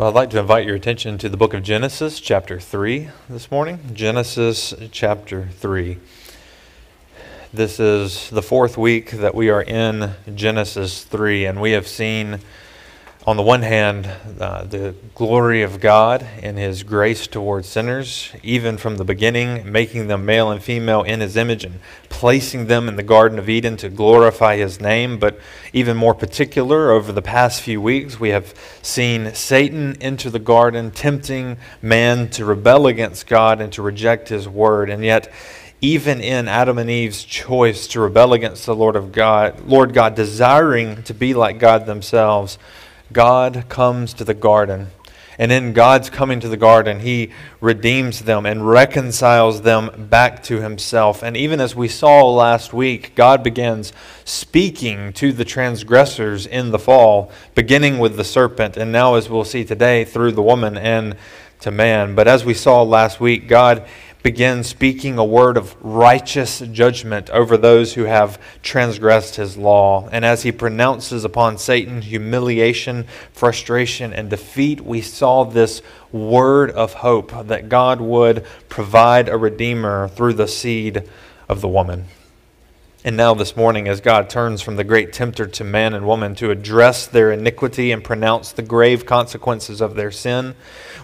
Well, I'd like to invite your attention to the book of Genesis, chapter 3, this morning. Genesis, chapter 3. This is the fourth week that we are in Genesis 3, and we have seen on the one hand, uh, the glory of God and His grace towards sinners, even from the beginning, making them male and female in His image and placing them in the Garden of Eden to glorify His name. But even more particular, over the past few weeks, we have seen Satan enter the garden, tempting man to rebel against God and to reject His word. And yet, even in Adam and Eve's choice to rebel against the Lord of God, Lord God, desiring to be like God themselves, God comes to the garden. And in God's coming to the garden, He redeems them and reconciles them back to Himself. And even as we saw last week, God begins speaking to the transgressors in the fall, beginning with the serpent, and now, as we'll see today, through the woman and to man. But as we saw last week, God begins speaking a word of righteous judgment over those who have transgressed his law. And as he pronounces upon Satan humiliation, frustration, and defeat, we saw this word of hope that God would provide a redeemer through the seed of the woman. And now, this morning, as God turns from the great tempter to man and woman to address their iniquity and pronounce the grave consequences of their sin,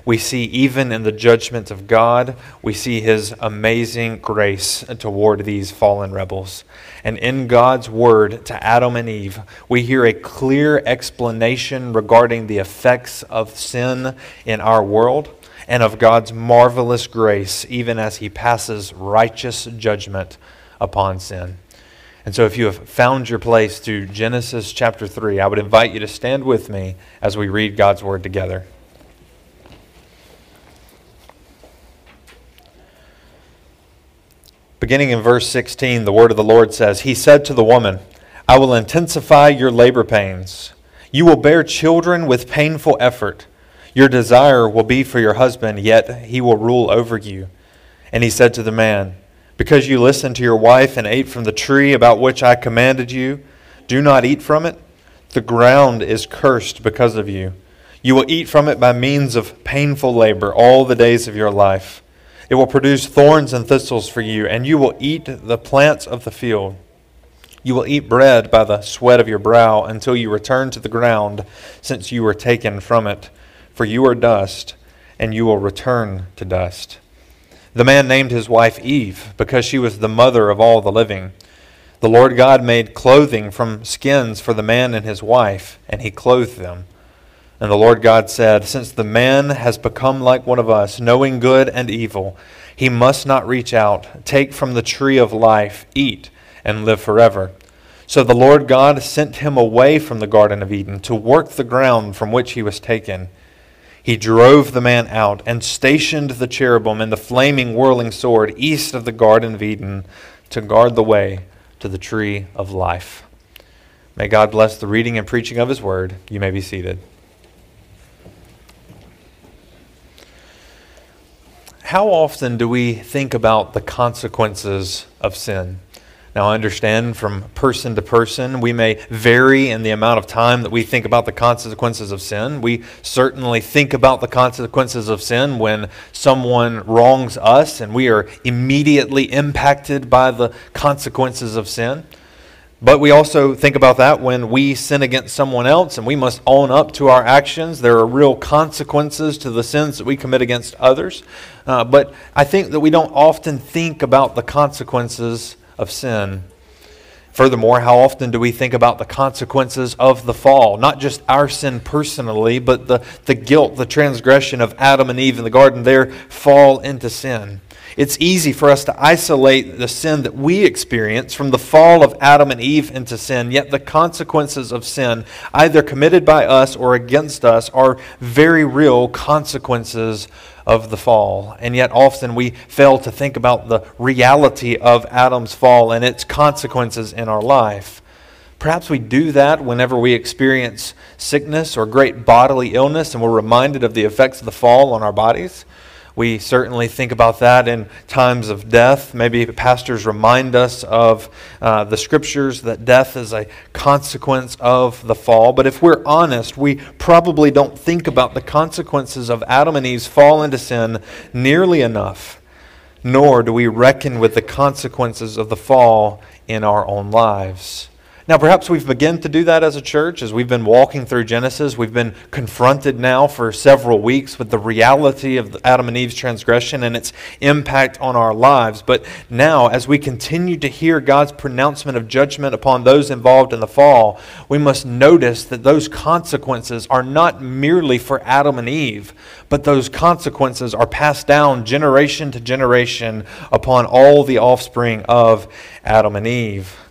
we see even in the judgment of God, we see his amazing grace toward these fallen rebels. And in God's word to Adam and Eve, we hear a clear explanation regarding the effects of sin in our world and of God's marvelous grace, even as he passes righteous judgment upon sin. And so, if you have found your place to Genesis chapter 3, I would invite you to stand with me as we read God's word together. Beginning in verse 16, the word of the Lord says, He said to the woman, I will intensify your labor pains. You will bear children with painful effort. Your desire will be for your husband, yet he will rule over you. And he said to the man, because you listened to your wife and ate from the tree about which I commanded you, do not eat from it. The ground is cursed because of you. You will eat from it by means of painful labor all the days of your life. It will produce thorns and thistles for you, and you will eat the plants of the field. You will eat bread by the sweat of your brow until you return to the ground, since you were taken from it. For you are dust, and you will return to dust. The man named his wife Eve because she was the mother of all the living. The Lord God made clothing from skins for the man and his wife, and he clothed them. And the Lord God said, Since the man has become like one of us, knowing good and evil, he must not reach out, take from the tree of life, eat, and live forever. So the Lord God sent him away from the Garden of Eden to work the ground from which he was taken. He drove the man out and stationed the cherubim and the flaming whirling sword east of the Garden of Eden to guard the way to the tree of life. May God bless the reading and preaching of his word. You may be seated. How often do we think about the consequences of sin? Now, I understand from person to person, we may vary in the amount of time that we think about the consequences of sin. We certainly think about the consequences of sin when someone wrongs us and we are immediately impacted by the consequences of sin. But we also think about that when we sin against someone else and we must own up to our actions. There are real consequences to the sins that we commit against others. Uh, but I think that we don't often think about the consequences of sin. Furthermore, how often do we think about the consequences of the fall? Not just our sin personally, but the, the guilt, the transgression of Adam and Eve in the garden, their fall into sin. It's easy for us to isolate the sin that we experience from the fall of Adam and Eve into sin, yet the consequences of sin, either committed by us or against us, are very real consequences of the fall. And yet, often we fail to think about the reality of Adam's fall and its consequences in our life. Perhaps we do that whenever we experience sickness or great bodily illness and we're reminded of the effects of the fall on our bodies. We certainly think about that in times of death. Maybe pastors remind us of uh, the scriptures that death is a consequence of the fall. But if we're honest, we probably don't think about the consequences of Adam and Eve's fall into sin nearly enough, nor do we reckon with the consequences of the fall in our own lives. Now, perhaps we've begun to do that as a church as we've been walking through Genesis. We've been confronted now for several weeks with the reality of Adam and Eve's transgression and its impact on our lives. But now, as we continue to hear God's pronouncement of judgment upon those involved in the fall, we must notice that those consequences are not merely for Adam and Eve, but those consequences are passed down generation to generation upon all the offspring of Adam and Eve.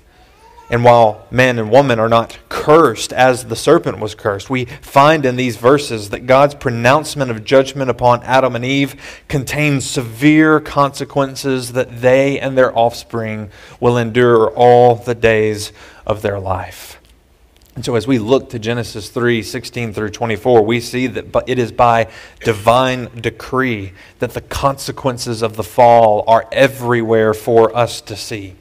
And while man and woman are not cursed as the serpent was cursed, we find in these verses that God's pronouncement of judgment upon Adam and Eve contains severe consequences that they and their offspring will endure all the days of their life. And so, as we look to Genesis 3 16 through 24, we see that it is by divine decree that the consequences of the fall are everywhere for us to see.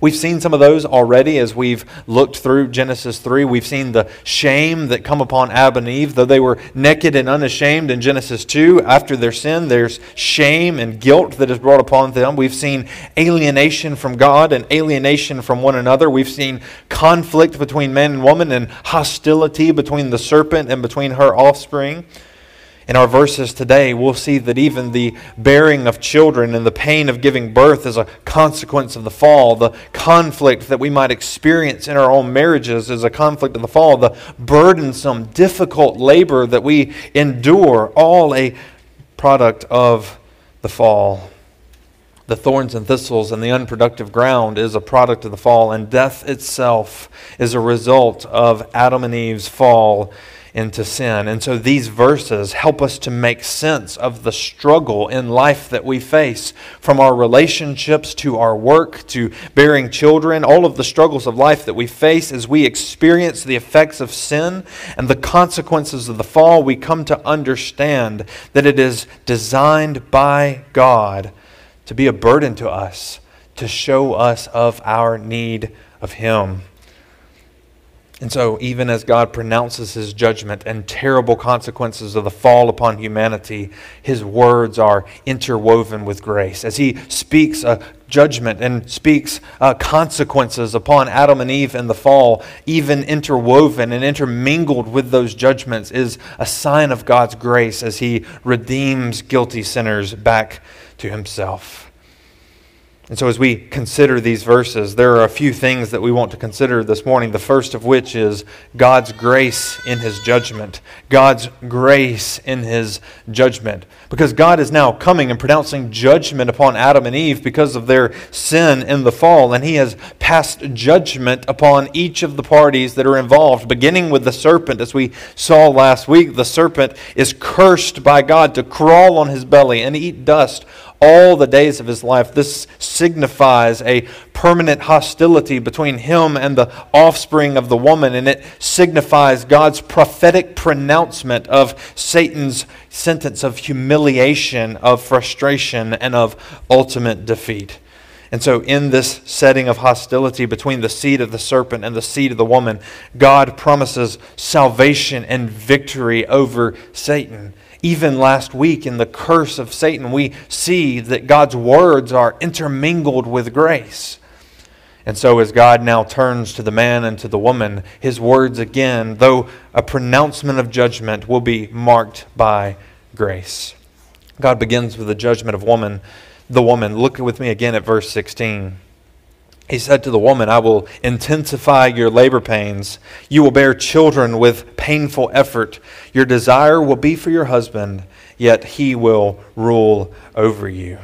We've seen some of those already as we've looked through Genesis 3. We've seen the shame that come upon Adam and Eve. Though they were naked and unashamed in Genesis 2, after their sin, there's shame and guilt that is brought upon them. We've seen alienation from God and alienation from one another. We've seen conflict between man and woman and hostility between the serpent and between her offspring. In our verses today, we'll see that even the bearing of children and the pain of giving birth is a consequence of the fall. The conflict that we might experience in our own marriages is a conflict of the fall. The burdensome, difficult labor that we endure, all a product of the fall. The thorns and thistles and the unproductive ground is a product of the fall, and death itself is a result of Adam and Eve's fall into sin. And so these verses help us to make sense of the struggle in life that we face from our relationships to our work to bearing children, all of the struggles of life that we face as we experience the effects of sin and the consequences of the fall. We come to understand that it is designed by God to be a burden to us, to show us of our need of Him. And so, even as God pronounces his judgment and terrible consequences of the fall upon humanity, his words are interwoven with grace. As he speaks a judgment and speaks uh, consequences upon Adam and Eve in the fall, even interwoven and intermingled with those judgments, is a sign of God's grace as he redeems guilty sinners back to himself. And so, as we consider these verses, there are a few things that we want to consider this morning. The first of which is God's grace in His judgment. God's grace in His judgment. Because God is now coming and pronouncing judgment upon Adam and Eve because of their sin in the fall. And He has passed judgment upon each of the parties that are involved, beginning with the serpent. As we saw last week, the serpent is cursed by God to crawl on his belly and eat dust all the days of his life. This signifies a permanent hostility between him and the offspring of the woman, and it signifies God's prophetic pronouncement of Satan's sentence of humiliation, of frustration, and of ultimate defeat. And so, in this setting of hostility between the seed of the serpent and the seed of the woman, God promises salvation and victory over Satan. Even last week in the curse of Satan, we see that God's words are intermingled with grace. And so, as God now turns to the man and to the woman, his words again, though a pronouncement of judgment, will be marked by grace. God begins with the judgment of woman, the woman. Look with me again at verse 16. He said to the woman, I will intensify your labor pains. You will bear children with painful effort. Your desire will be for your husband, yet he will rule over you.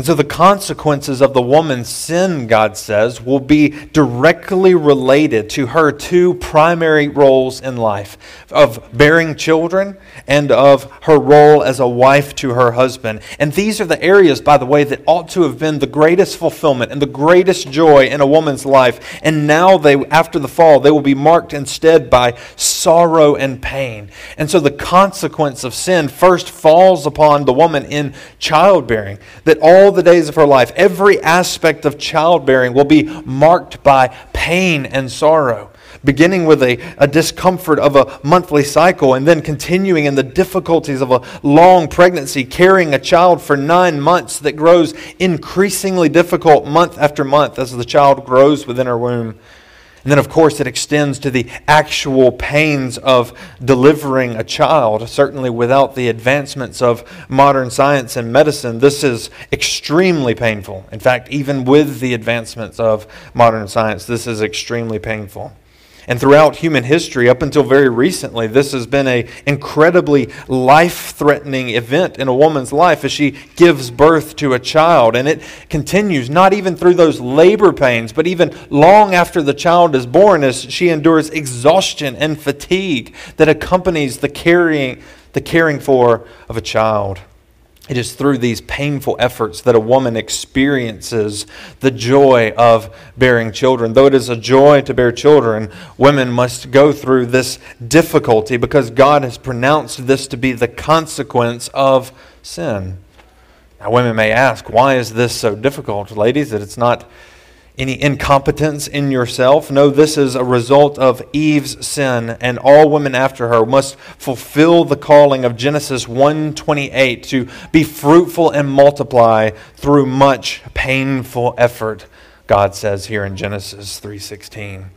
And so the consequences of the woman's sin, God says, will be directly related to her two primary roles in life of bearing children and of her role as a wife to her husband. And these are the areas, by the way, that ought to have been the greatest fulfillment and the greatest joy in a woman's life. And now they after the fall, they will be marked instead by sorrow and pain. And so the consequence of sin first falls upon the woman in childbearing, that all the days of her life, every aspect of childbearing will be marked by pain and sorrow beginning with a, a discomfort of a monthly cycle and then continuing in the difficulties of a long pregnancy, carrying a child for nine months that grows increasingly difficult month after month as the child grows within her womb. And then, of course, it extends to the actual pains of delivering a child. Certainly, without the advancements of modern science and medicine, this is extremely painful. In fact, even with the advancements of modern science, this is extremely painful. And throughout human history, up until very recently, this has been an incredibly life threatening event in a woman's life as she gives birth to a child. And it continues, not even through those labor pains, but even long after the child is born, as she endures exhaustion and fatigue that accompanies the carrying, the caring for of a child. It is through these painful efforts that a woman experiences the joy of bearing children. Though it is a joy to bear children, women must go through this difficulty because God has pronounced this to be the consequence of sin. Now, women may ask, why is this so difficult, ladies? That it's not any incompetence in yourself. No, this is a result of Eve's sin, and all women after her must fulfill the calling of Genesis 1:28 to be fruitful and multiply through much painful effort. God says here in Genesis 3:16.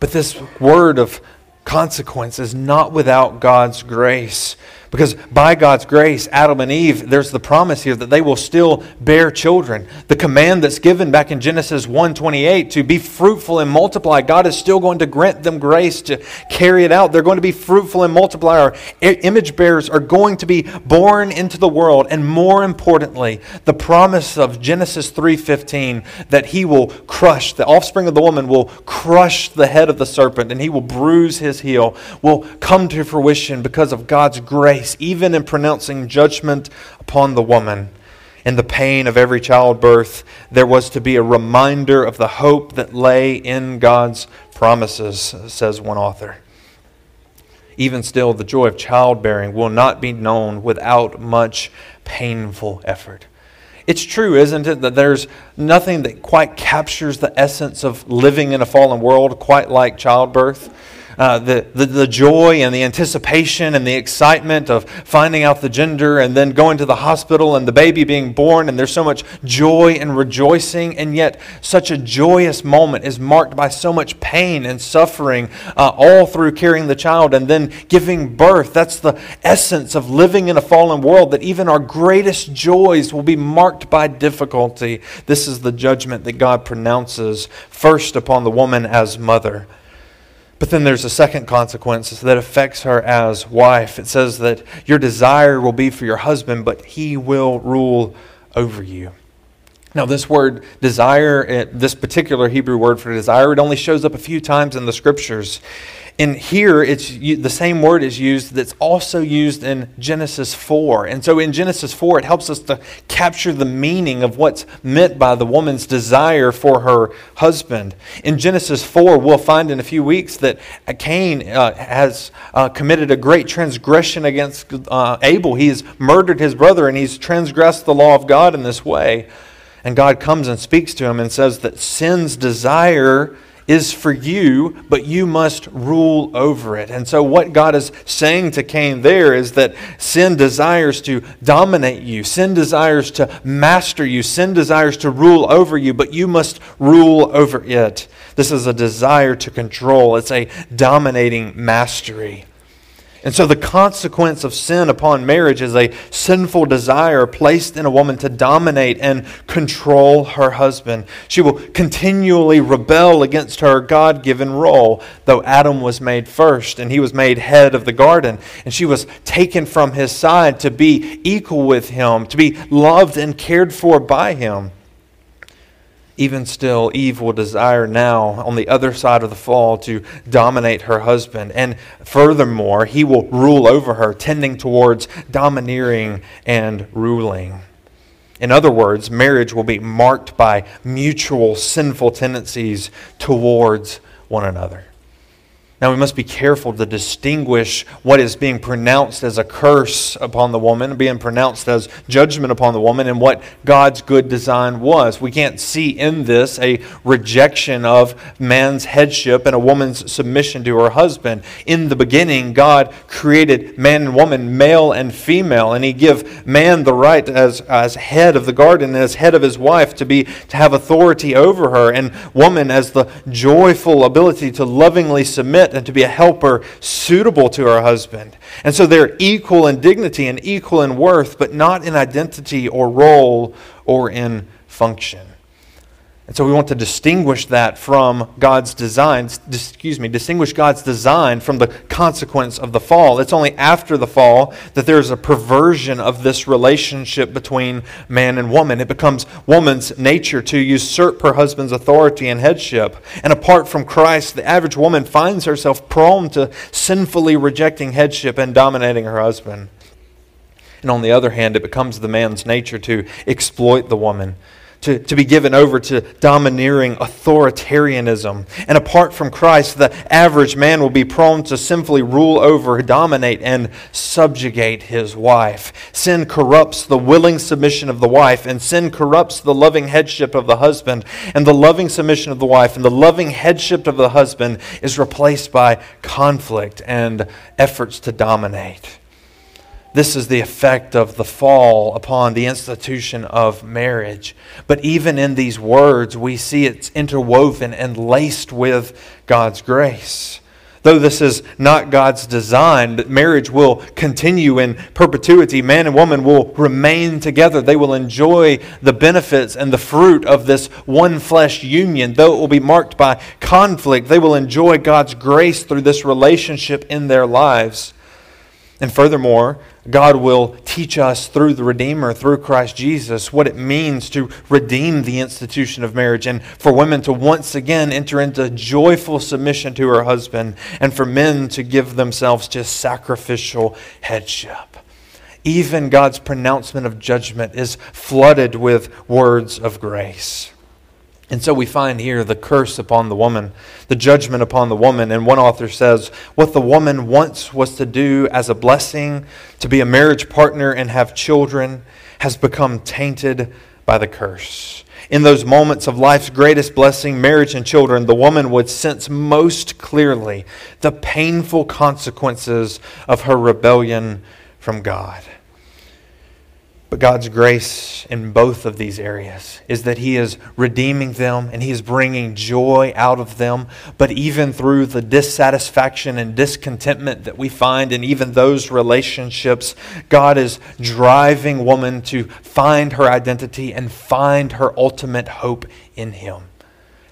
But this word of consequence is not without God's grace. Because by God's grace, Adam and Eve, there's the promise here that they will still bear children. The command that's given back in Genesis 1:28 to be fruitful and multiply, God is still going to grant them grace to carry it out. They're going to be fruitful and multiply. Our image bearers are going to be born into the world, and more importantly, the promise of Genesis 3:15 that he will crush the offspring of the woman will crush the head of the serpent and he will bruise his heel will come to fruition because of God's grace grace, even in pronouncing judgment upon the woman. In the pain of every childbirth, there was to be a reminder of the hope that lay in God's promises, says one author. Even still, the joy of childbearing will not be known without much painful effort. It's true, isn't it, that there's nothing that quite captures the essence of living in a fallen world quite like childbirth? Uh, the, the, the joy and the anticipation and the excitement of finding out the gender and then going to the hospital and the baby being born. And there's so much joy and rejoicing. And yet, such a joyous moment is marked by so much pain and suffering uh, all through carrying the child and then giving birth. That's the essence of living in a fallen world, that even our greatest joys will be marked by difficulty. This is the judgment that God pronounces first upon the woman as mother. But then there's a second consequence that affects her as wife. It says that your desire will be for your husband, but he will rule over you. Now, this word desire, this particular Hebrew word for desire, it only shows up a few times in the scriptures. And here, it's the same word is used that's also used in Genesis 4. And so in Genesis 4, it helps us to capture the meaning of what's meant by the woman's desire for her husband. In Genesis 4, we'll find in a few weeks that Cain uh, has uh, committed a great transgression against uh, Abel. He's murdered his brother and he's transgressed the law of God in this way. And God comes and speaks to him and says that sin's desire is for you, but you must rule over it. And so, what God is saying to Cain there is that sin desires to dominate you, sin desires to master you, sin desires to rule over you, but you must rule over it. This is a desire to control, it's a dominating mastery. And so, the consequence of sin upon marriage is a sinful desire placed in a woman to dominate and control her husband. She will continually rebel against her God given role, though Adam was made first and he was made head of the garden. And she was taken from his side to be equal with him, to be loved and cared for by him. Even still, Eve will desire now, on the other side of the fall, to dominate her husband. And furthermore, he will rule over her, tending towards domineering and ruling. In other words, marriage will be marked by mutual sinful tendencies towards one another. Now, we must be careful to distinguish what is being pronounced as a curse upon the woman, being pronounced as judgment upon the woman, and what God's good design was. We can't see in this a rejection of man's headship and a woman's submission to her husband. In the beginning, God created man and woman, male and female, and He gave man the right as, as head of the garden, as head of his wife, to, be, to have authority over her, and woman as the joyful ability to lovingly submit and to be a helper suitable to her husband. And so they're equal in dignity and equal in worth, but not in identity or role or in function. And so we want to distinguish that from God's design, excuse me, distinguish God's design from the consequence of the fall. It's only after the fall that there's a perversion of this relationship between man and woman. It becomes woman's nature to usurp her husband's authority and headship. And apart from Christ, the average woman finds herself prone to sinfully rejecting headship and dominating her husband. And on the other hand, it becomes the man's nature to exploit the woman to, to be given over to domineering authoritarianism. And apart from Christ, the average man will be prone to sinfully rule over, dominate, and subjugate his wife. Sin corrupts the willing submission of the wife, and sin corrupts the loving headship of the husband. And the loving submission of the wife and the loving headship of the husband is replaced by conflict and efforts to dominate. This is the effect of the fall upon the institution of marriage. But even in these words, we see it's interwoven and laced with God's grace. Though this is not God's design, that marriage will continue in perpetuity. Man and woman will remain together. They will enjoy the benefits and the fruit of this one flesh union. Though it will be marked by conflict, they will enjoy God's grace through this relationship in their lives. And furthermore, God will teach us through the Redeemer, through Christ Jesus, what it means to redeem the institution of marriage and for women to once again enter into joyful submission to her husband and for men to give themselves to sacrificial headship. Even God's pronouncement of judgment is flooded with words of grace. And so we find here the curse upon the woman, the judgment upon the woman. And one author says, What the woman once was to do as a blessing, to be a marriage partner and have children, has become tainted by the curse. In those moments of life's greatest blessing, marriage and children, the woman would sense most clearly the painful consequences of her rebellion from God. But God's grace in both of these areas is that He is redeeming them and He is bringing joy out of them. But even through the dissatisfaction and discontentment that we find in even those relationships, God is driving woman to find her identity and find her ultimate hope in Him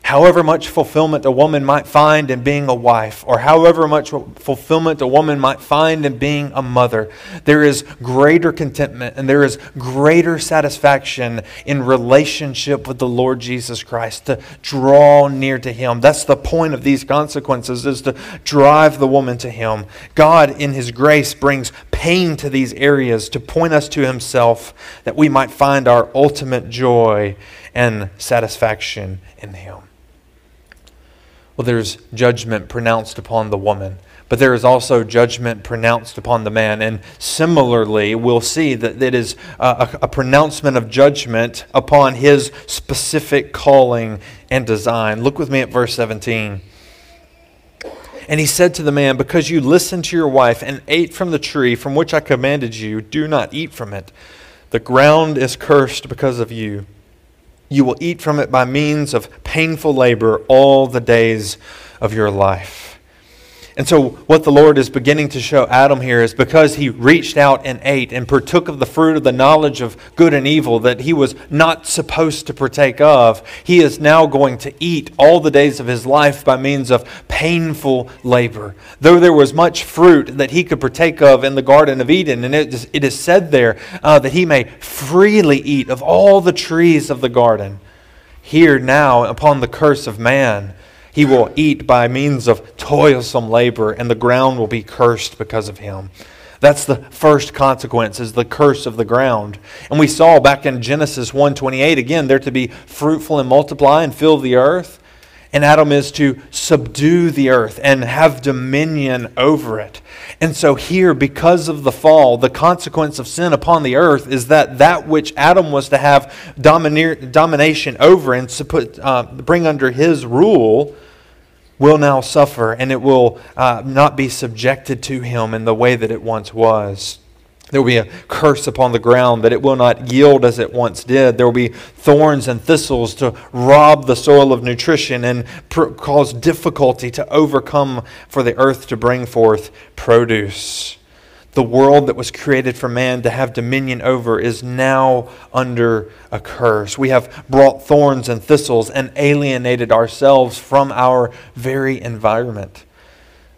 however much fulfillment a woman might find in being a wife, or however much fulfillment a woman might find in being a mother, there is greater contentment and there is greater satisfaction in relationship with the Lord Jesus Christ, to draw near to Him. That's the point of these consequences, is to drive the woman to Him. God, in His grace, brings pain to these areas to point us to Himself that we might find our ultimate joy and satisfaction in Him. Well, there's judgment pronounced upon the woman, but there is also judgment pronounced upon the man. And similarly, we'll see that it is a, a pronouncement of judgment upon his specific calling and design. Look with me at verse 17. And he said to the man, Because you listened to your wife and ate from the tree from which I commanded you, do not eat from it. The ground is cursed because of you. You will eat from it by means of painful labor all the days of your life. And so, what the Lord is beginning to show Adam here is because he reached out and ate and partook of the fruit of the knowledge of good and evil that he was not supposed to partake of, he is now going to eat all the days of his life by means of painful labor. Though there was much fruit that he could partake of in the Garden of Eden, and it is, it is said there uh, that he may freely eat of all the trees of the garden. Here now, upon the curse of man, he will eat by means of toilsome labor, and the ground will be cursed because of him. That's the first consequence, is the curse of the ground. And we saw back in Genesis 1.28, again, they're to be fruitful and multiply and fill the earth. And Adam is to subdue the earth and have dominion over it. And so, here, because of the fall, the consequence of sin upon the earth is that that which Adam was to have domination over and to put, uh, bring under his rule will now suffer and it will uh, not be subjected to him in the way that it once was. There will be a curse upon the ground that it will not yield as it once did. There will be thorns and thistles to rob the soil of nutrition and pr- cause difficulty to overcome for the earth to bring forth produce the world that was created for man to have dominion over is now under a curse. We have brought thorns and thistles and alienated ourselves from our very environment.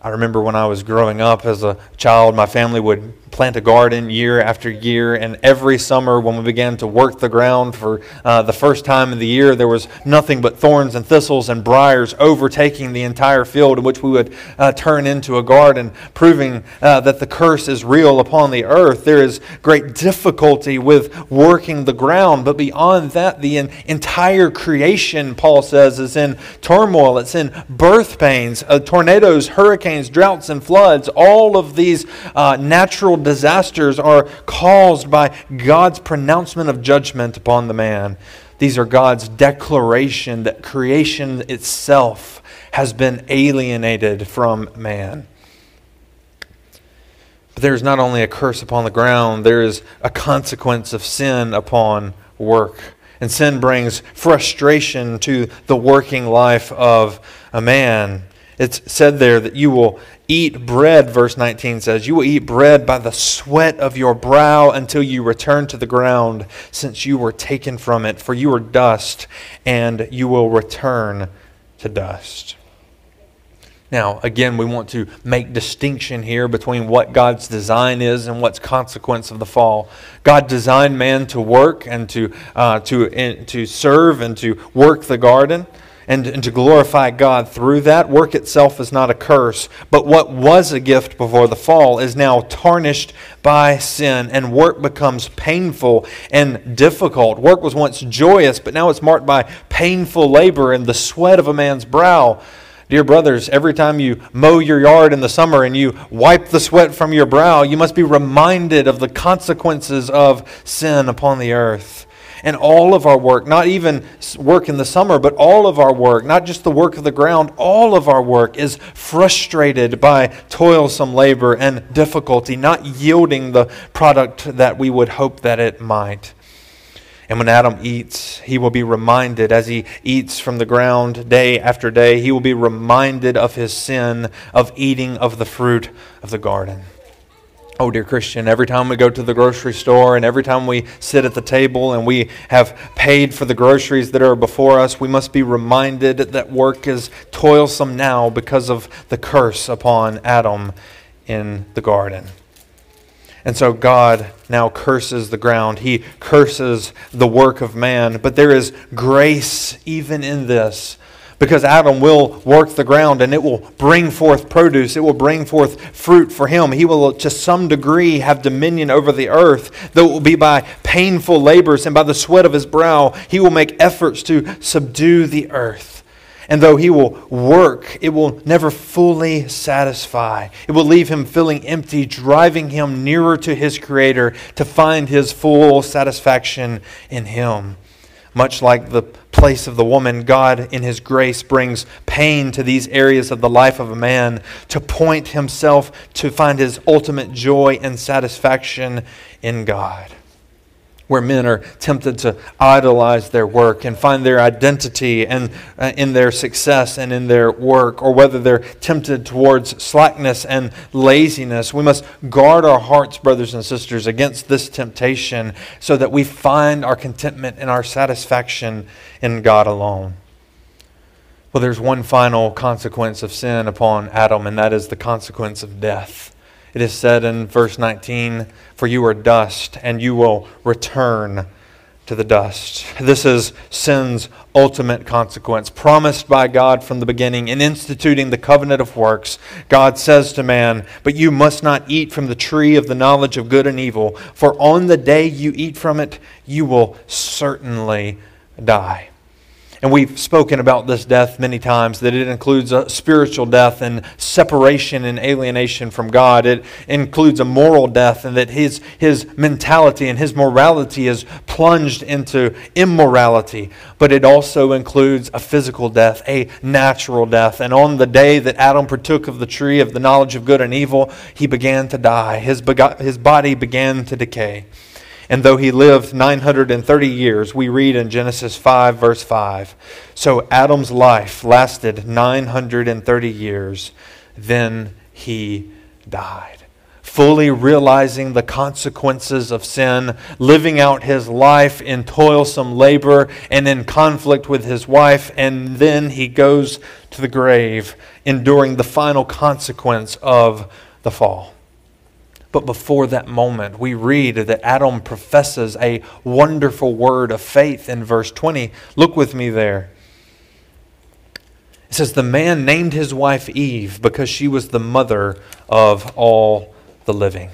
I remember when I was growing up as a child, my family would plant a garden year after year. And every summer, when we began to work the ground for uh, the first time of the year, there was nothing but thorns and thistles and briars overtaking the entire field, in which we would uh, turn into a garden, proving uh, that the curse is real upon the earth. There is great difficulty with working the ground, but beyond that, the entire creation, Paul says, is in turmoil. It's in birth pains, uh, tornadoes, hurricanes, droughts, and floods. All of these uh, natural disasters are caused by God's pronouncement of judgment upon the man. These are God's declaration that creation itself has been alienated from man. But there is not only a curse upon the ground, there is a consequence of sin upon work. And sin brings frustration to the working life of a man. It's said there that you will eat bread, verse 19 says, You will eat bread by the sweat of your brow until you return to the ground, since you were taken from it. For you are dust, and you will return to dust. Now, again, we want to make distinction here between what God's design is and what's consequence of the fall. God designed man to work and to, uh, to, in, to serve and to work the garden and, and to glorify God through that. Work itself is not a curse, but what was a gift before the fall is now tarnished by sin, and work becomes painful and difficult. Work was once joyous, but now it's marked by painful labor and the sweat of a man's brow. Dear brothers, every time you mow your yard in the summer and you wipe the sweat from your brow, you must be reminded of the consequences of sin upon the earth. And all of our work, not even work in the summer, but all of our work, not just the work of the ground, all of our work is frustrated by toilsome labor and difficulty, not yielding the product that we would hope that it might. And when Adam eats, he will be reminded, as he eats from the ground day after day, he will be reminded of his sin of eating of the fruit of the garden. Oh, dear Christian, every time we go to the grocery store and every time we sit at the table and we have paid for the groceries that are before us, we must be reminded that work is toilsome now because of the curse upon Adam in the garden. And so God now curses the ground. He curses the work of man. But there is grace even in this because Adam will work the ground and it will bring forth produce. It will bring forth fruit for him. He will, to some degree, have dominion over the earth, though it will be by painful labors and by the sweat of his brow. He will make efforts to subdue the earth. And though he will work, it will never fully satisfy. It will leave him feeling empty, driving him nearer to his Creator to find his full satisfaction in him. Much like the place of the woman, God, in His grace, brings pain to these areas of the life of a man to point himself to find his ultimate joy and satisfaction in God. Where men are tempted to idolize their work and find their identity and uh, in their success and in their work or whether they're tempted towards slackness and laziness. We must guard our hearts brothers and sisters against this temptation so that we find our contentment and our satisfaction in God alone. Well there's one final consequence of sin upon Adam and that is the consequence of death it is said in verse 19, For you are dust, and you will return to the dust. This is sin's ultimate consequence, promised by God from the beginning in instituting the covenant of works. God says to man, But you must not eat from the tree of the knowledge of good and evil, for on the day you eat from it, you will certainly die. And we've spoken about this death many times that it includes a spiritual death and separation and alienation from God. It includes a moral death and that his, his mentality and his morality is plunged into immorality. But it also includes a physical death, a natural death. And on the day that Adam partook of the tree of the knowledge of good and evil, he began to die. His, his body began to decay. And though he lived 930 years, we read in Genesis 5, verse 5 So Adam's life lasted 930 years, then he died. Fully realizing the consequences of sin, living out his life in toilsome labor and in conflict with his wife, and then he goes to the grave, enduring the final consequence of the fall. But before that moment, we read that Adam professes a wonderful word of faith in verse 20. Look with me there. It says, The man named his wife Eve because she was the mother of all the living.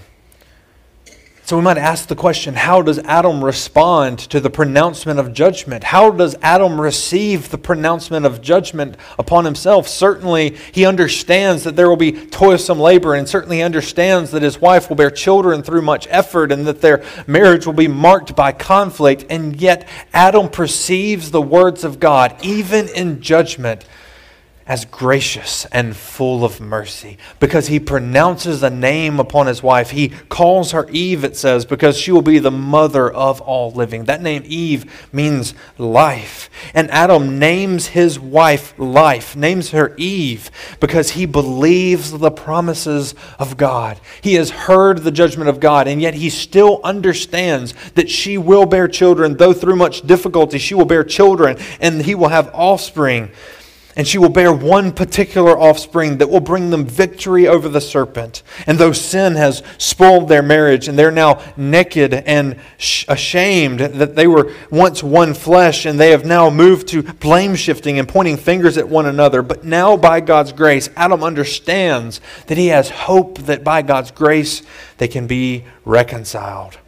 So we might ask the question how does Adam respond to the pronouncement of judgment? How does Adam receive the pronouncement of judgment upon himself? Certainly, he understands that there will be toilsome labor, and certainly understands that his wife will bear children through much effort and that their marriage will be marked by conflict. And yet, Adam perceives the words of God, even in judgment as gracious and full of mercy because he pronounces a name upon his wife. He calls her Eve, it says, because she will be the mother of all living. That name, Eve, means life. And Adam names his wife life, names her Eve, because he believes the promises of God. He has heard the judgment of God, and yet he still understands that she will bear children, though through much difficulty, she will bear children, and he will have offspring and she will bear one particular offspring that will bring them victory over the serpent. And though sin has spoiled their marriage and they're now naked and ashamed that they were once one flesh and they have now moved to blame shifting and pointing fingers at one another, but now by God's grace, Adam understands that he has hope that by God's grace they can be reconciled.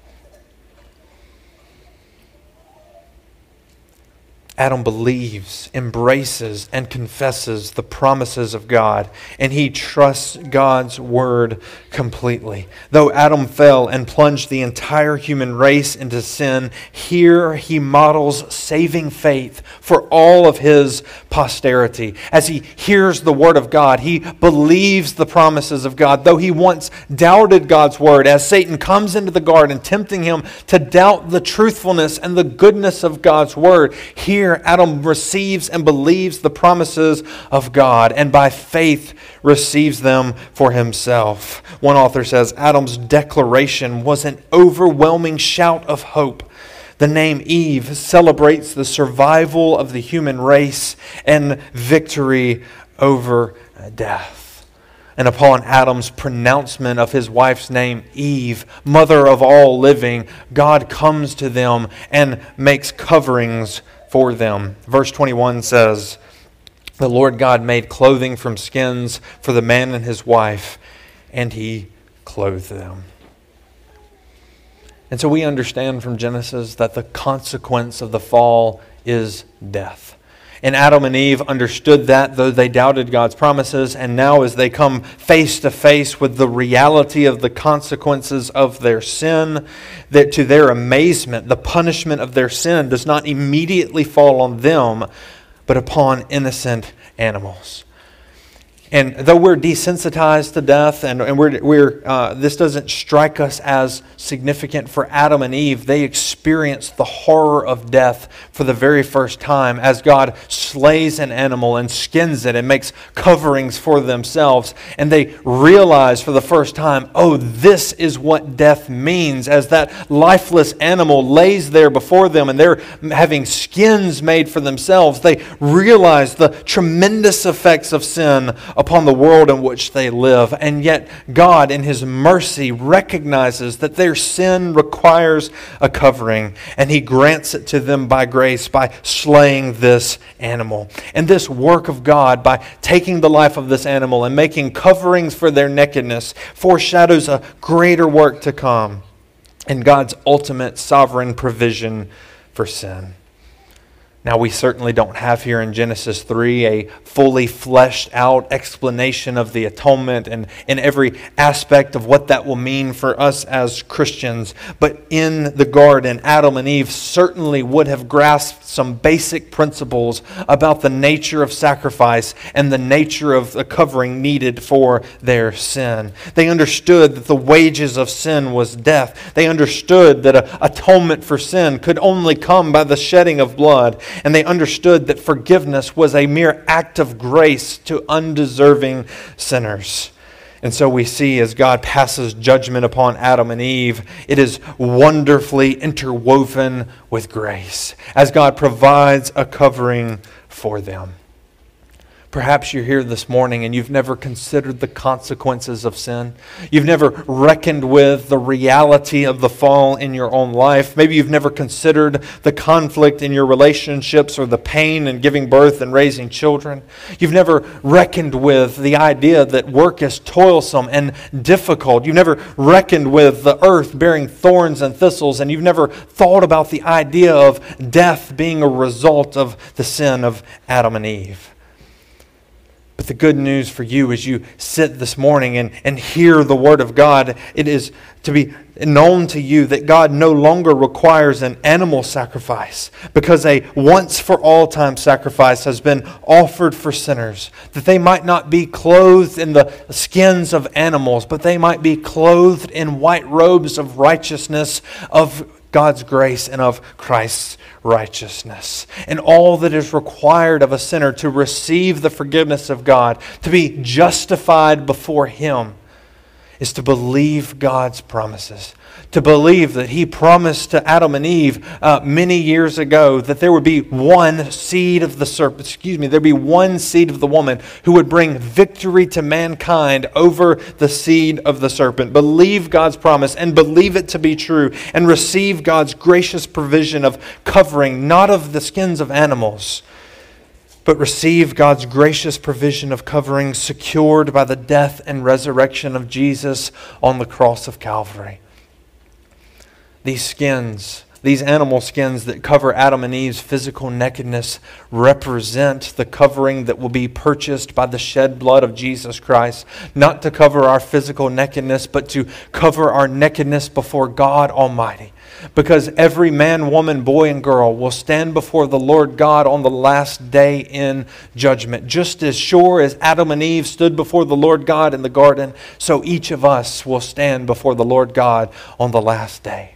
Adam believes, embraces, and confesses the promises of God, and he trusts God's word completely. Though Adam fell and plunged the entire human race into sin, here he models saving faith for all of his posterity. As he hears the word of God, he believes the promises of God, though he once doubted God's word, as Satan comes into the garden, tempting him to doubt the truthfulness and the goodness of God's word. Here here, Adam receives and believes the promises of God and by faith receives them for himself. One author says Adam's declaration was an overwhelming shout of hope. The name Eve celebrates the survival of the human race and victory over death. And upon Adam's pronouncement of his wife's name, Eve, mother of all living, God comes to them and makes coverings for them. Verse 21 says, The Lord God made clothing from skins for the man and his wife, and he clothed them. And so we understand from Genesis that the consequence of the fall is death. And Adam and Eve understood that, though they doubted God's promises. And now, as they come face to face with the reality of the consequences of their sin, that to their amazement, the punishment of their sin does not immediately fall on them, but upon innocent animals. And though we're desensitized to death, and, and we're, we're, uh, this doesn't strike us as significant for Adam and Eve, they experienced the horror of death for the very first time as God slays an animal and skins it and makes coverings for themselves. And they realize for the first time, oh, this is what death means, as that lifeless animal lays there before them and they're having skins made for themselves. They realize the tremendous effects of sin upon the world in which they live. And yet, God, in His mercy, recognizes that their sin requires a covering, and He grants it to them by grace by slaying this animal. And this work of God, by taking the life of this animal and making coverings for their nakedness, foreshadows a greater work to come and God's ultimate sovereign provision for sin. Now, we certainly don't have here in Genesis 3 a fully fleshed out explanation of the atonement and in every aspect of what that will mean for us as Christians. But in the garden, Adam and Eve certainly would have grasped some basic principles about the nature of sacrifice and the nature of the covering needed for their sin. They understood that the wages of sin was death. They understood that atonement for sin could only come by the shedding of blood and they understood that forgiveness was a mere act of grace to undeserving sinners. And so we see as God passes judgment upon Adam and Eve, it is wonderfully interwoven with grace, as God provides a covering for them. Perhaps you're here this morning and you've never considered the consequences of sin. You've never reckoned with the reality of the fall in your own life. Maybe you've never considered the conflict in your relationships or the pain in giving birth and raising children. You've never reckoned with the idea that work is toilsome and difficult. You've never reckoned with the earth bearing thorns and thistles, and you've never thought about the idea of death being a result of the sin of Adam and Eve. But the good news for you as you sit this morning and, and hear the Word of God, it is to be known to you that God no longer requires an animal sacrifice because a once for all time sacrifice has been offered for sinners, that they might not be clothed in the skins of animals, but they might be clothed in white robes of righteousness, of God's grace, and of Christ's righteousness. And all that is required of a sinner to receive the forgiveness of God, to be justified before Him, is to believe God's promises to believe that he promised to Adam and Eve uh, many years ago that there would be one seed of the serpent, excuse me, there'd be one seed of the woman who would bring victory to mankind over the seed of the serpent. Believe God's promise and believe it to be true and receive God's gracious provision of covering, not of the skins of animals but receive God's gracious provision of covering secured by the death and resurrection of Jesus on the cross of Calvary these skins, these animal skins that cover Adam and Eve's physical nakedness, represent the covering that will be purchased by the shed blood of Jesus Christ, not to cover our physical nakedness, but to cover our nakedness before God Almighty. Because every man, woman, boy, and girl will stand before the Lord God on the last day in judgment. Just as sure as Adam and Eve stood before the Lord God in the garden, so each of us will stand before the Lord God on the last day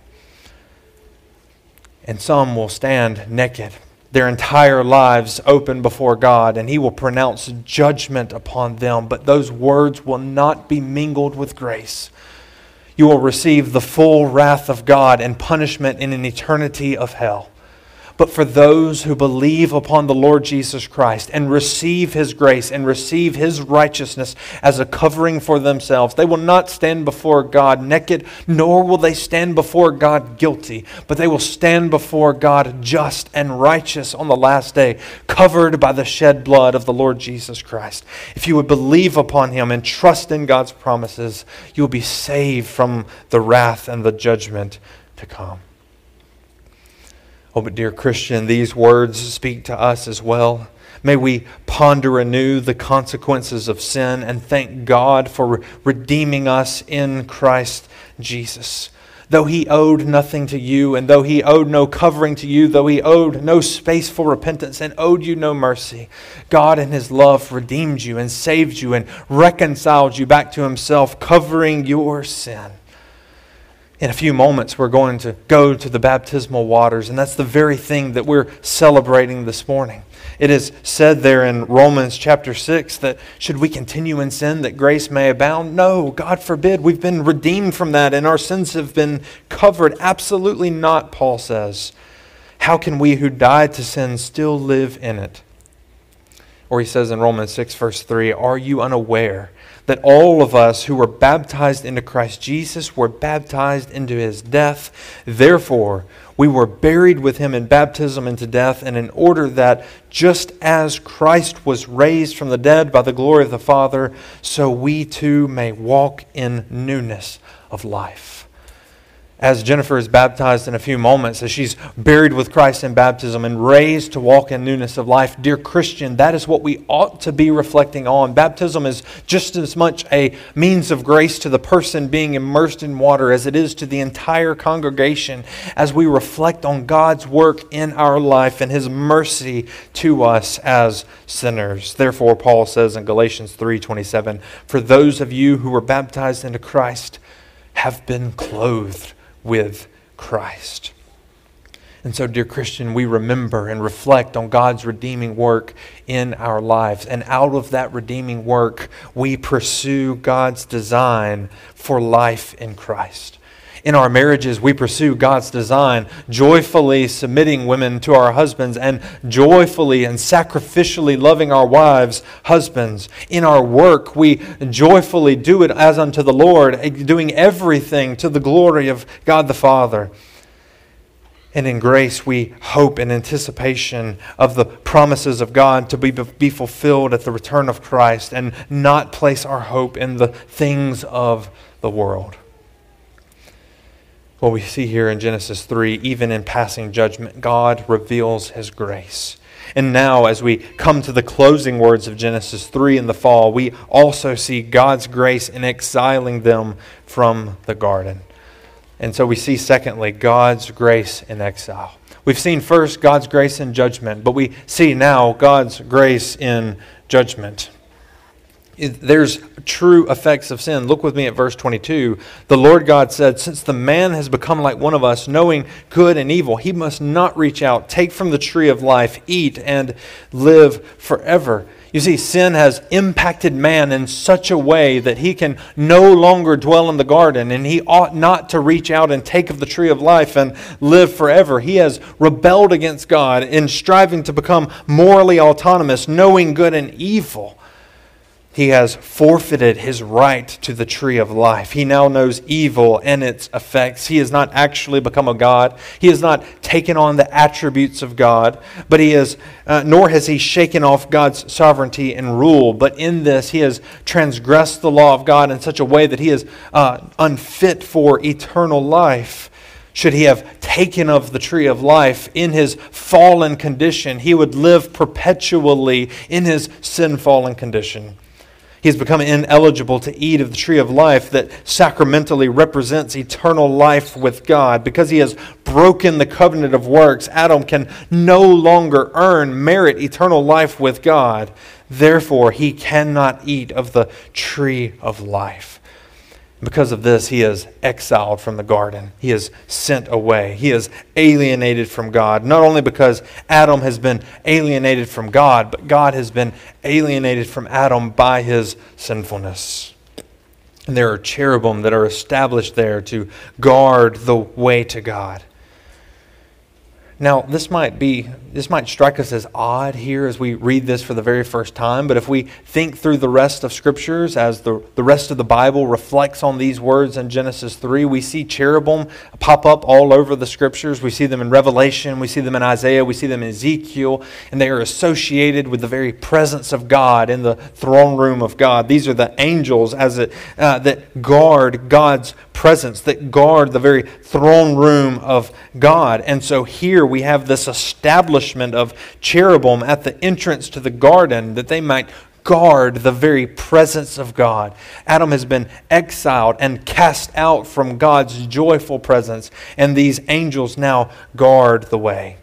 and some will stand naked, their entire lives open before God, and He will pronounce judgment upon them. But those words will not be mingled with grace. You will receive the full wrath of God and punishment in an eternity of hell but for those who believe upon the Lord Jesus Christ and receive his grace and receive his righteousness as a covering for themselves. They will not stand before God naked, nor will they stand before God guilty, but they will stand before God just and righteous on the last day, covered by the shed blood of the Lord Jesus Christ. If you would believe upon him and trust in God's promises, you will be saved from the wrath and the judgment to come. Oh, but dear Christian, these words speak to us as well. May we ponder anew the consequences of sin and thank God for redeeming us in Christ Jesus. though he owed nothing to you, and though he owed no covering to you, though he owed no space for repentance and owed you no mercy, God in his love redeemed you and saved you and reconciled you back to himself, covering your sin. In a few moments, we're going to go to the baptismal waters, and that's the very thing that we're celebrating this morning. It is said there in Romans chapter 6 that should we continue in sin that grace may abound? No, God forbid. We've been redeemed from that and our sins have been covered. Absolutely not, Paul says. How can we who died to sin still live in it? Or he says in Romans 6, verse 3 Are you unaware that all of us who were baptized into Christ Jesus were baptized into his death? Therefore, we were buried with him in baptism into death, and in order that just as Christ was raised from the dead by the glory of the Father, so we too may walk in newness of life as Jennifer is baptized in a few moments, as she's buried with Christ in baptism and raised to walk in newness of life, dear Christian, that is what we ought to be reflecting on. Baptism is just as much a means of grace to the person being immersed in water as it is to the entire congregation as we reflect on God's work in our life and his mercy to us as sinners. Therefore, Paul says in Galatians 3:27, "For those of you who were baptized into Christ have been clothed with Christ. And so, dear Christian, we remember and reflect on God's redeeming work in our lives. And out of that redeeming work, we pursue God's design for life in Christ. In our marriages, we pursue God's design, joyfully submitting women to our husbands and joyfully and sacrificially loving our wives, husbands. In our work, we joyfully do it as unto the Lord, doing everything to the glory of God the Father. And in grace, we hope in anticipation of the promises of God to be, be fulfilled at the return of Christ and not place our hope in the things of the world what we see here in Genesis 3, even in passing judgment, God reveals his grace. And now, as we come to the closing words of Genesis 3 in the fall, we also see God's grace in exiling them from the garden. And so we see, secondly, God's grace in exile. We've seen first God's grace in judgment, but we see now God's grace in judgment there's true effects of sin. Look with me at verse 22. The Lord God said, Since the man has become like one of us, knowing good and evil, he must not reach out, take from the tree of life, eat, and live forever. You see, sin has impacted man in such a way that he can no longer dwell in the garden, and he ought not to reach out and take of the tree of life and live forever. He has rebelled against God in striving to become morally autonomous, knowing good and evil. He has forfeited his right to the tree of life. He now knows evil and its effects. He has not actually become a God. He has not taken on the attributes of God, but he has, uh, nor has he shaken off God's sovereignty and rule. But in this, he has transgressed the law of God in such a way that he is uh, unfit for eternal life. Should he have taken of the tree of life in his fallen condition, he would live perpetually in his sin fallen condition. He has become ineligible to eat of the tree of life that sacramentally represents eternal life with God. Because he has broken the covenant of works, Adam can no longer earn, merit eternal life with God. Therefore, he cannot eat of the tree of life. Because of this, he is exiled from the garden. He is sent away. He is alienated from God. Not only because Adam has been alienated from God, but God has been alienated from Adam by his sinfulness. And there are cherubim that are established there to guard the way to God. Now, this might be this might strike us as odd here as we read this for the very first time, but if we think through the rest of scriptures as the, the rest of the Bible reflects on these words in Genesis 3, we see cherubim pop up all over the scriptures. We see them in Revelation, we see them in Isaiah, we see them in Ezekiel, and they are associated with the very presence of God in the throne room of God. These are the angels as it, uh, that guard God's presence, that guard the very throne room of God. And so here we have this establishment of cherubim at the entrance to the garden that they might guard the very presence of God. Adam has been exiled and cast out from God's joyful presence, and these angels now guard the way.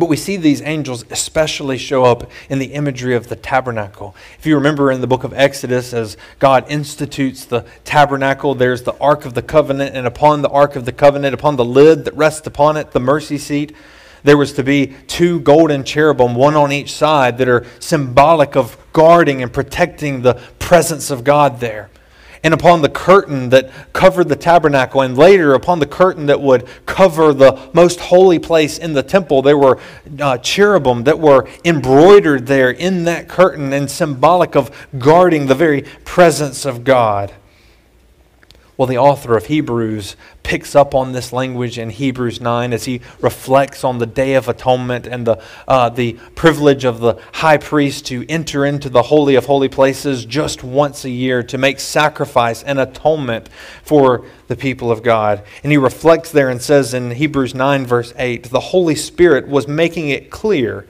But we see these angels especially show up in the imagery of the tabernacle. If you remember in the book of Exodus, as God institutes the tabernacle, there's the Ark of the Covenant, and upon the Ark of the Covenant, upon the lid that rests upon it, the mercy seat, there was to be two golden cherubim, one on each side, that are symbolic of guarding and protecting the presence of God there and upon the curtain that covered the tabernacle, and later upon the curtain that would cover the most holy place in the temple, there were uh, cherubim that were embroidered there in that curtain and symbolic of guarding the very presence of God. Well, the author of Hebrews picks up on this language in Hebrews 9 as he reflects on the Day of Atonement and the, uh, the privilege of the high priest to enter into the Holy of Holy Places just once a year to make sacrifice and atonement for the people of God. And he reflects there and says in Hebrews 9, verse 8, the Holy Spirit was making it clear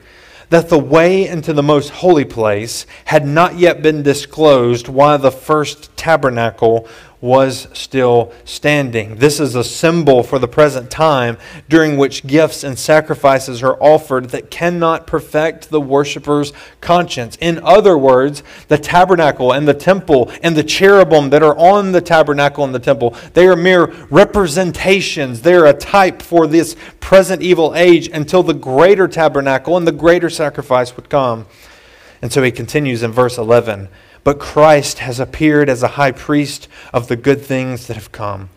that the way into the most holy place had not yet been disclosed while the first tabernacle was still standing. This is a symbol for the present time during which gifts and sacrifices are offered that cannot perfect the worshiper's conscience. In other words, the tabernacle and the temple and the cherubim that are on the tabernacle and the temple, they are mere representations. They are a type for this present evil age until the greater tabernacle and the greater sacrifice would come. And so he continues in verse 11 but Christ has appeared as a high priest of the good things that have come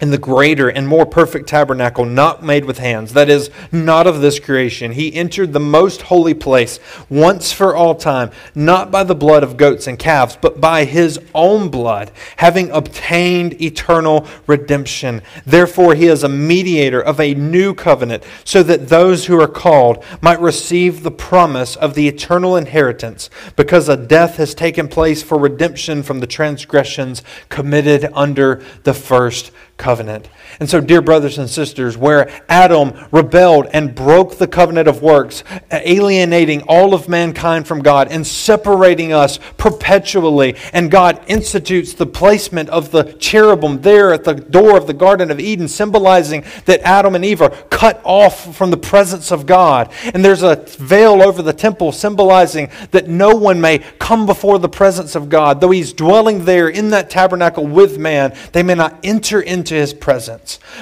in the greater and more perfect tabernacle, not made with hands, that is, not of this creation. He entered the most holy place once for all time, not by the blood of goats and calves, but by his own blood, having obtained eternal redemption. Therefore, he is a mediator of a new covenant, so that those who are called might receive the promise of the eternal inheritance, because a death has taken place for redemption from the transgressions committed under the first covenant. And so, dear brothers and sisters, where Adam rebelled and broke the covenant of works, alienating all of mankind from God and separating us perpetually, and God institutes the placement of the cherubim there at the door of the Garden of Eden, symbolizing that Adam and Eve are cut off from the presence of God. And there's a veil over the temple, symbolizing that no one may come before the presence of God. Though He's dwelling there in that tabernacle with man, they may not enter into His presence.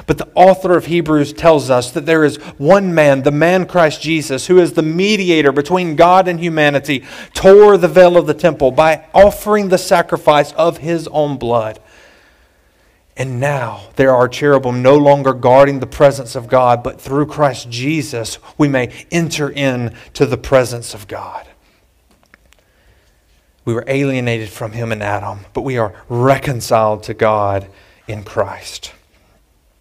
But the author of Hebrews tells us that there is one man, the man Christ Jesus, who is the mediator between God and humanity, tore the veil of the temple by offering the sacrifice of his own blood. And now there are cherubim no longer guarding the presence of God, but through Christ Jesus we may enter into the presence of God. We were alienated from him in Adam, but we are reconciled to God in Christ.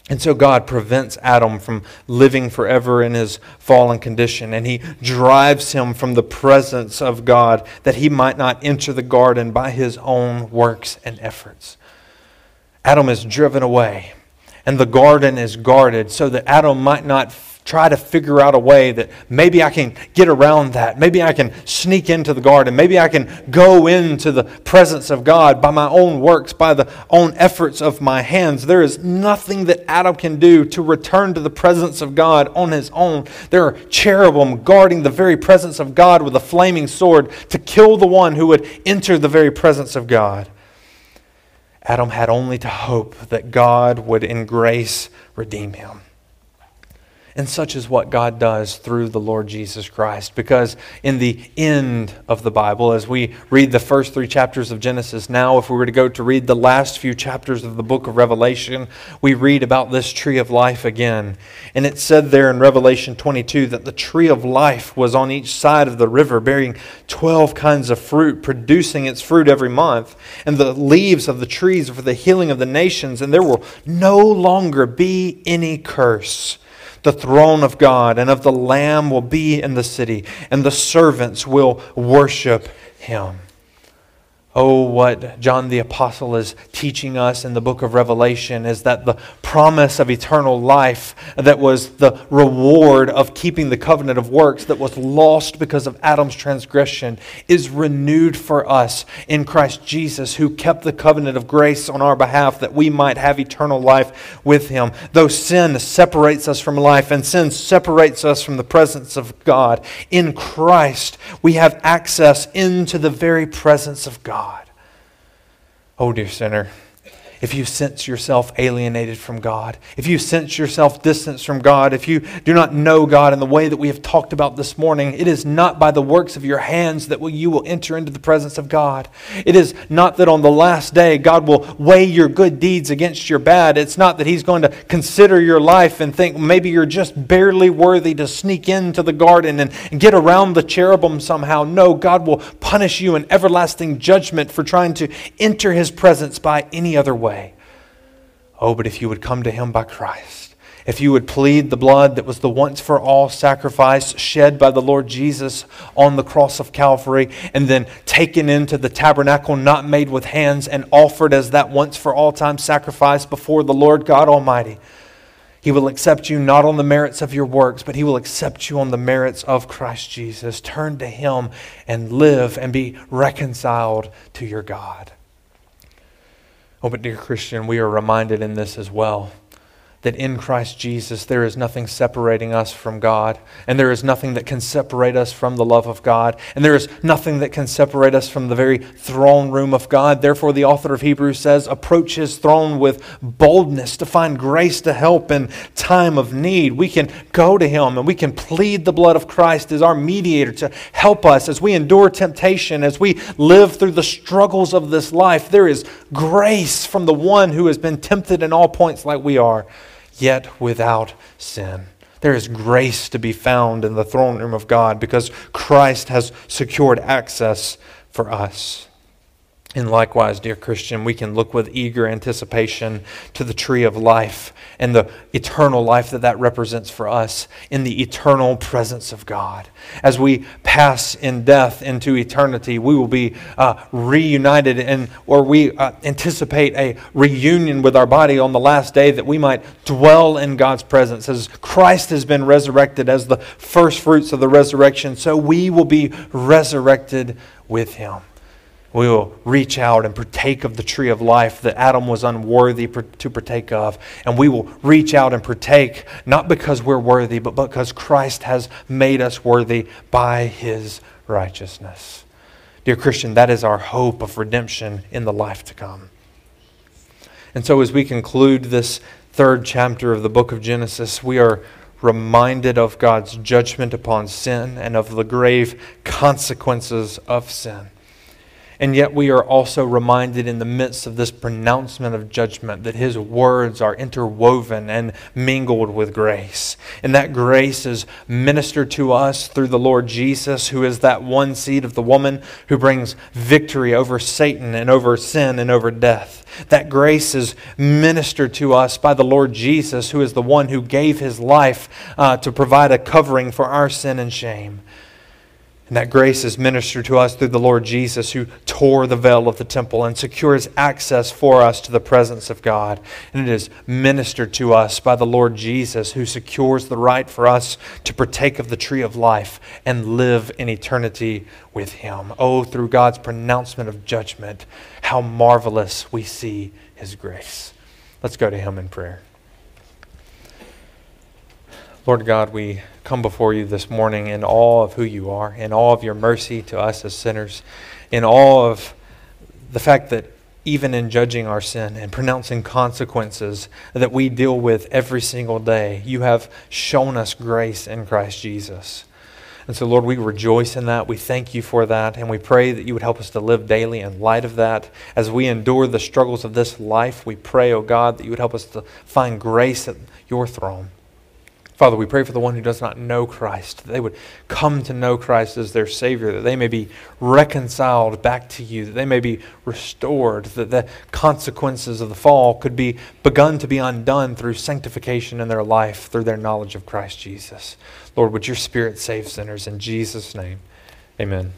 And so God prevents Adam from living forever in his fallen condition, and he drives him from the presence of God that he might not enter the garden by his own works and efforts. Adam is driven away, and the garden is guarded so that Adam might not try to figure out a way that maybe I can get around that. Maybe I can sneak into the garden. Maybe I can go into the presence of God by my own works, by the own efforts of my hands. There is nothing that Adam can do to return to the presence of God on his own. There are cherubim guarding the very presence of God with a flaming sword to kill the one who would enter the very presence of God. Adam had only to hope that God would in grace redeem him. And such is what God does through the Lord Jesus Christ. Because in the end of the Bible, as we read the first three chapters of Genesis, now if we were to go to read the last few chapters of the book of Revelation, we read about this tree of life again. And it said there in Revelation 22 that the tree of life was on each side of the river, bearing 12 kinds of fruit, producing its fruit every month. And the leaves of the trees for the healing of the nations. And there will no longer be any curse. The throne of God and of the Lamb will be in the city, and the servants will worship him. Oh, what John the Apostle is teaching us in the book of Revelation is that the promise of eternal life that was the reward of keeping the covenant of works that was lost because of Adam's transgression is renewed for us in Christ Jesus, who kept the covenant of grace on our behalf that we might have eternal life with him. Though sin separates us from life and sin separates us from the presence of God, in Christ we have access into the very presence of God. Oh, dear sinner if you sense yourself alienated from God, if you sense yourself distanced from God, if you do not know God in the way that we have talked about this morning, it is not by the works of your hands that you will enter into the presence of God. It is not that on the last day God will weigh your good deeds against your bad. It's not that He's going to consider your life and think maybe you're just barely worthy to sneak into the garden and, and get around the cherubim somehow. No, God will punish you in everlasting judgment for trying to enter His presence by any other way way. Oh, but if you would come to him by Christ, if you would plead the blood that was the once for all sacrifice shed by the Lord Jesus on the cross of Calvary and then taken into the tabernacle not made with hands and offered as that once for all time sacrifice before the Lord God Almighty, he will accept you not on the merits of your works, but He will accept you on the merits of Christ Jesus. Turn to Him and live and be reconciled to your God. Oh, but dear Christian, we are reminded in this as well that in Christ Jesus there is nothing separating us from God, and there is nothing that can separate us from the love of God, and there is nothing that can separate us from the very throne room of God. Therefore, the author of Hebrews says, Approach his throne with boldness to find grace to help in time of need. We can go to him and we can plead the blood of Christ as our mediator to help us as we endure temptation, as we live through the struggles of this life. There is grace from the one who has been tempted in all points like we are yet without sin. There is grace to be found in the throne room of God because Christ has secured access for us. And likewise, dear Christian, we can look with eager anticipation to the tree of life and the eternal life that that represents for us in the eternal presence of God. As we pass in death into eternity, we will be uh, reunited, and or we uh, anticipate a reunion with our body on the last day that we might dwell in God's presence. As Christ has been resurrected as the first fruits of the resurrection, so we will be resurrected with Him we will reach out and partake of the tree of life that Adam was unworthy to partake of. And we will reach out and partake, not because we're worthy, but because Christ has made us worthy by his righteousness. Dear Christian, that is our hope of redemption in the life to come. And so, as we conclude this third chapter of the book of Genesis, we are reminded of God's judgment upon sin and of the grave consequences of sin. And yet, we are also reminded in the midst of this pronouncement of judgment that his words are interwoven and mingled with grace. And that grace is ministered to us through the Lord Jesus, who is that one seed of the woman who brings victory over Satan and over sin and over death. That grace is ministered to us by the Lord Jesus, who is the one who gave his life uh, to provide a covering for our sin and shame. And that grace is ministered to us through the Lord Jesus, who tore the veil of the temple and secures access for us to the presence of God. And it is ministered to us by the Lord Jesus, who secures the right for us to partake of the tree of life and live in eternity with Him. Oh, through God's pronouncement of judgment, how marvelous we see His grace. Let's go to Him in prayer. Lord God, we come before you this morning in awe of who you are, in awe of your mercy to us as sinners, in awe of the fact that even in judging our sin and pronouncing consequences that we deal with every single day, you have shown us grace in Christ Jesus. And so, Lord, we rejoice in that. We thank you for that. And we pray that you would help us to live daily in light of that. As we endure the struggles of this life, we pray, O oh God, that you would help us to find grace at your throne. Father, we pray for the one who does not know Christ, that they would come to know Christ as their Savior, that they may be reconciled back to you, that they may be restored, that the consequences of the fall could be begun to be undone through sanctification in their life, through their knowledge of Christ Jesus. Lord, would your Spirit save sinners in Jesus' name? Amen.